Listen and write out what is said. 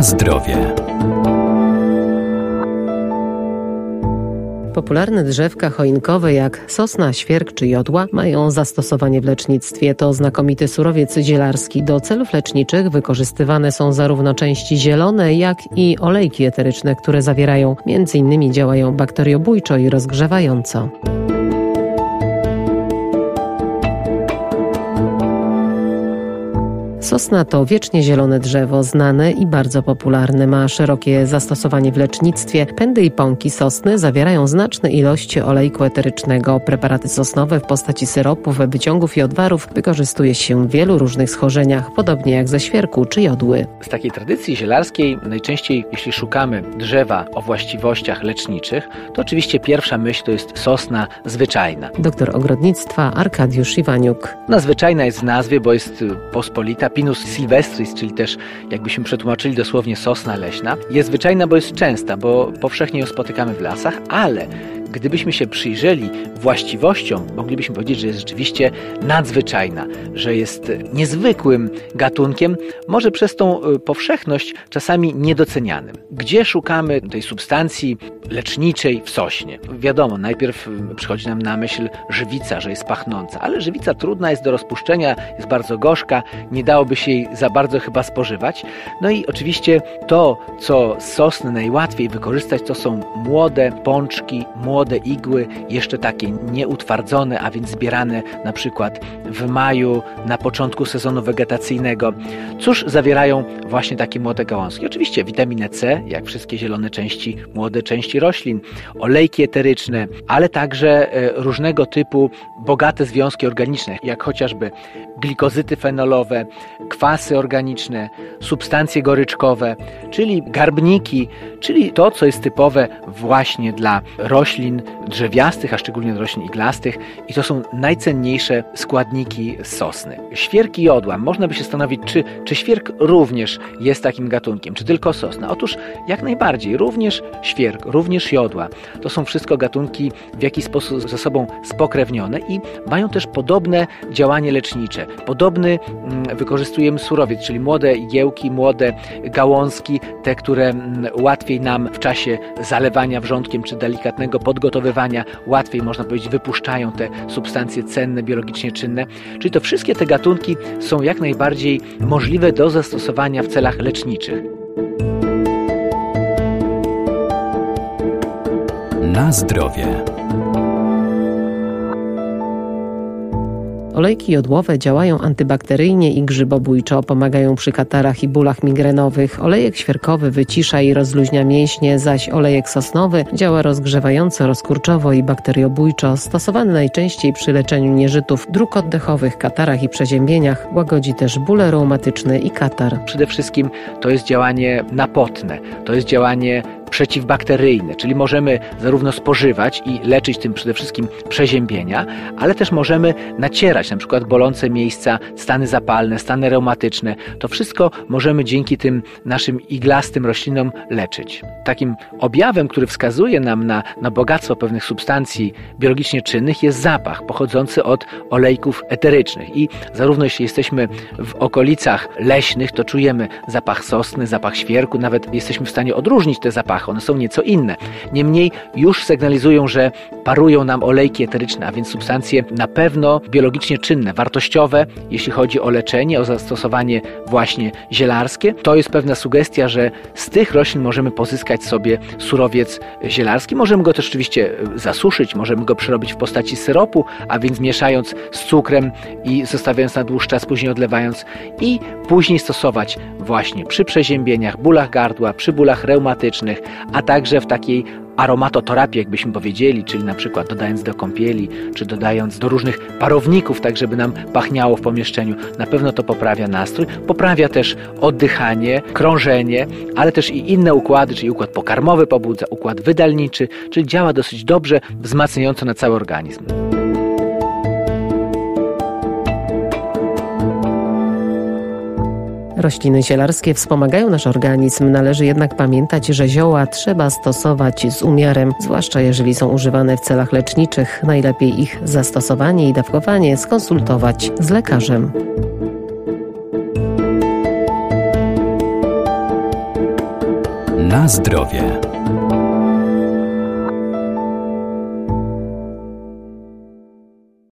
Na zdrowie. Popularne drzewka choinkowe jak sosna, świerk czy jodła mają zastosowanie w lecznictwie. To znakomity surowiec zielarski. Do celów leczniczych wykorzystywane są zarówno części zielone, jak i olejki eteryczne, które zawierają m.in. działają bakteriobójczo i rozgrzewająco. Sosna to wiecznie zielone drzewo, znane i bardzo popularne. Ma szerokie zastosowanie w lecznictwie. Pędy i pąki sosny zawierają znaczne ilości olejku eterycznego. Preparaty sosnowe w postaci syropów, wyciągów i odwarów wykorzystuje się w wielu różnych schorzeniach, podobnie jak ze świerku czy jodły. Z takiej tradycji zielarskiej najczęściej, jeśli szukamy drzewa o właściwościach leczniczych, to oczywiście pierwsza myśl to jest sosna zwyczajna. Doktor ogrodnictwa Arkadiusz Iwaniuk. Nadzwyczajna jest w nazwie, bo jest pospolita Pinus sylvestris, czyli też jakbyśmy przetłumaczyli dosłownie sosna leśna, jest zwyczajna, bo jest częsta, bo powszechnie ją spotykamy w lasach, ale gdybyśmy się przyjrzeli właściwościom, moglibyśmy powiedzieć, że jest rzeczywiście nadzwyczajna, że jest niezwykłym gatunkiem, może przez tą y, powszechność czasami niedocenianym. Gdzie szukamy tej substancji leczniczej w sośnie? Wiadomo, najpierw y, przychodzi nam na myśl żywica, że jest pachnąca, ale żywica trudna jest do rozpuszczenia, jest bardzo gorzka, nie dałoby się jej za bardzo chyba spożywać. No i oczywiście to, co z sosny najłatwiej wykorzystać, to są młode pączki, młode młode igły, jeszcze takie nieutwardzone, a więc zbierane na przykład w maju, na początku sezonu wegetacyjnego. Cóż zawierają właśnie takie młode gałązki? Oczywiście witaminę C, jak wszystkie zielone części, młode części roślin, olejki eteryczne, ale także e, różnego typu bogate związki organiczne, jak chociażby glikozyty fenolowe, kwasy organiczne, substancje goryczkowe, czyli garbniki, czyli to, co jest typowe właśnie dla roślin drzewiastych, a szczególnie roślin iglastych i to są najcenniejsze składniki sosny. Świerki jodła. Można by się zastanowić, czy, czy świerk również jest takim gatunkiem, czy tylko sosna. Otóż jak najbardziej, również świerk, również jodła. To są wszystko gatunki w jakiś sposób ze sobą spokrewnione i mają też podobne działanie lecznicze. Podobny mm, wykorzystujemy surowiec, czyli młode igiełki, młode gałązki, te, które mm, łatwiej nam w czasie zalewania wrzątkiem czy delikatnego podgotowywania, łatwiej można powiedzieć wypuszczają te substancje cenne, biologicznie czynne. Czyli to wszystkie te gatunki są jak najbardziej możliwe do zastosowania w celach leczniczych. Na zdrowie. Olejki jodłowe działają antybakteryjnie i grzybobójczo, pomagają przy katarach i bólach migrenowych. Olejek świerkowy wycisza i rozluźnia mięśnie, zaś olejek sosnowy działa rozgrzewająco, rozkurczowo i bakteriobójczo. Stosowany najczęściej przy leczeniu nieżytów dróg oddechowych, katarach i przeziębieniach. Łagodzi też bóle reumatyczne i katar. Przede wszystkim to jest działanie napotne, to jest działanie przeciwbakteryjne, czyli możemy zarówno spożywać i leczyć tym przede wszystkim przeziębienia, ale też możemy nacierać na przykład bolące miejsca, stany zapalne, stany reumatyczne. To wszystko możemy dzięki tym naszym iglastym roślinom leczyć. Takim objawem, który wskazuje nam na, na bogactwo pewnych substancji biologicznie czynnych jest zapach pochodzący od olejków eterycznych i zarówno jeśli jesteśmy w okolicach leśnych, to czujemy zapach sosny, zapach świerku, nawet jesteśmy w stanie odróżnić te zapachy one są nieco inne. Niemniej już sygnalizują, że parują nam olejki eteryczne, a więc substancje na pewno biologicznie czynne, wartościowe, jeśli chodzi o leczenie, o zastosowanie właśnie zielarskie. To jest pewna sugestia, że z tych roślin możemy pozyskać sobie surowiec zielarski. Możemy go też oczywiście zasuszyć, możemy go przerobić w postaci syropu, a więc mieszając z cukrem i zostawiając na dłuższy czas, później odlewając i później stosować właśnie przy przeziębieniach, bólach gardła, przy bólach reumatycznych, a także w takiej aromatoterapii, jakbyśmy powiedzieli, czyli na przykład dodając do kąpieli, czy dodając do różnych parowników, tak żeby nam pachniało w pomieszczeniu. Na pewno to poprawia nastrój, poprawia też oddychanie, krążenie, ale też i inne układy, czyli układ pokarmowy pobudza, układ wydalniczy, czyli działa dosyć dobrze, wzmacniająco na cały organizm. Rośliny zielarskie wspomagają nasz organizm, należy jednak pamiętać, że zioła trzeba stosować z umiarem, zwłaszcza jeżeli są używane w celach leczniczych. Najlepiej ich zastosowanie i dawkowanie skonsultować z lekarzem. Na zdrowie.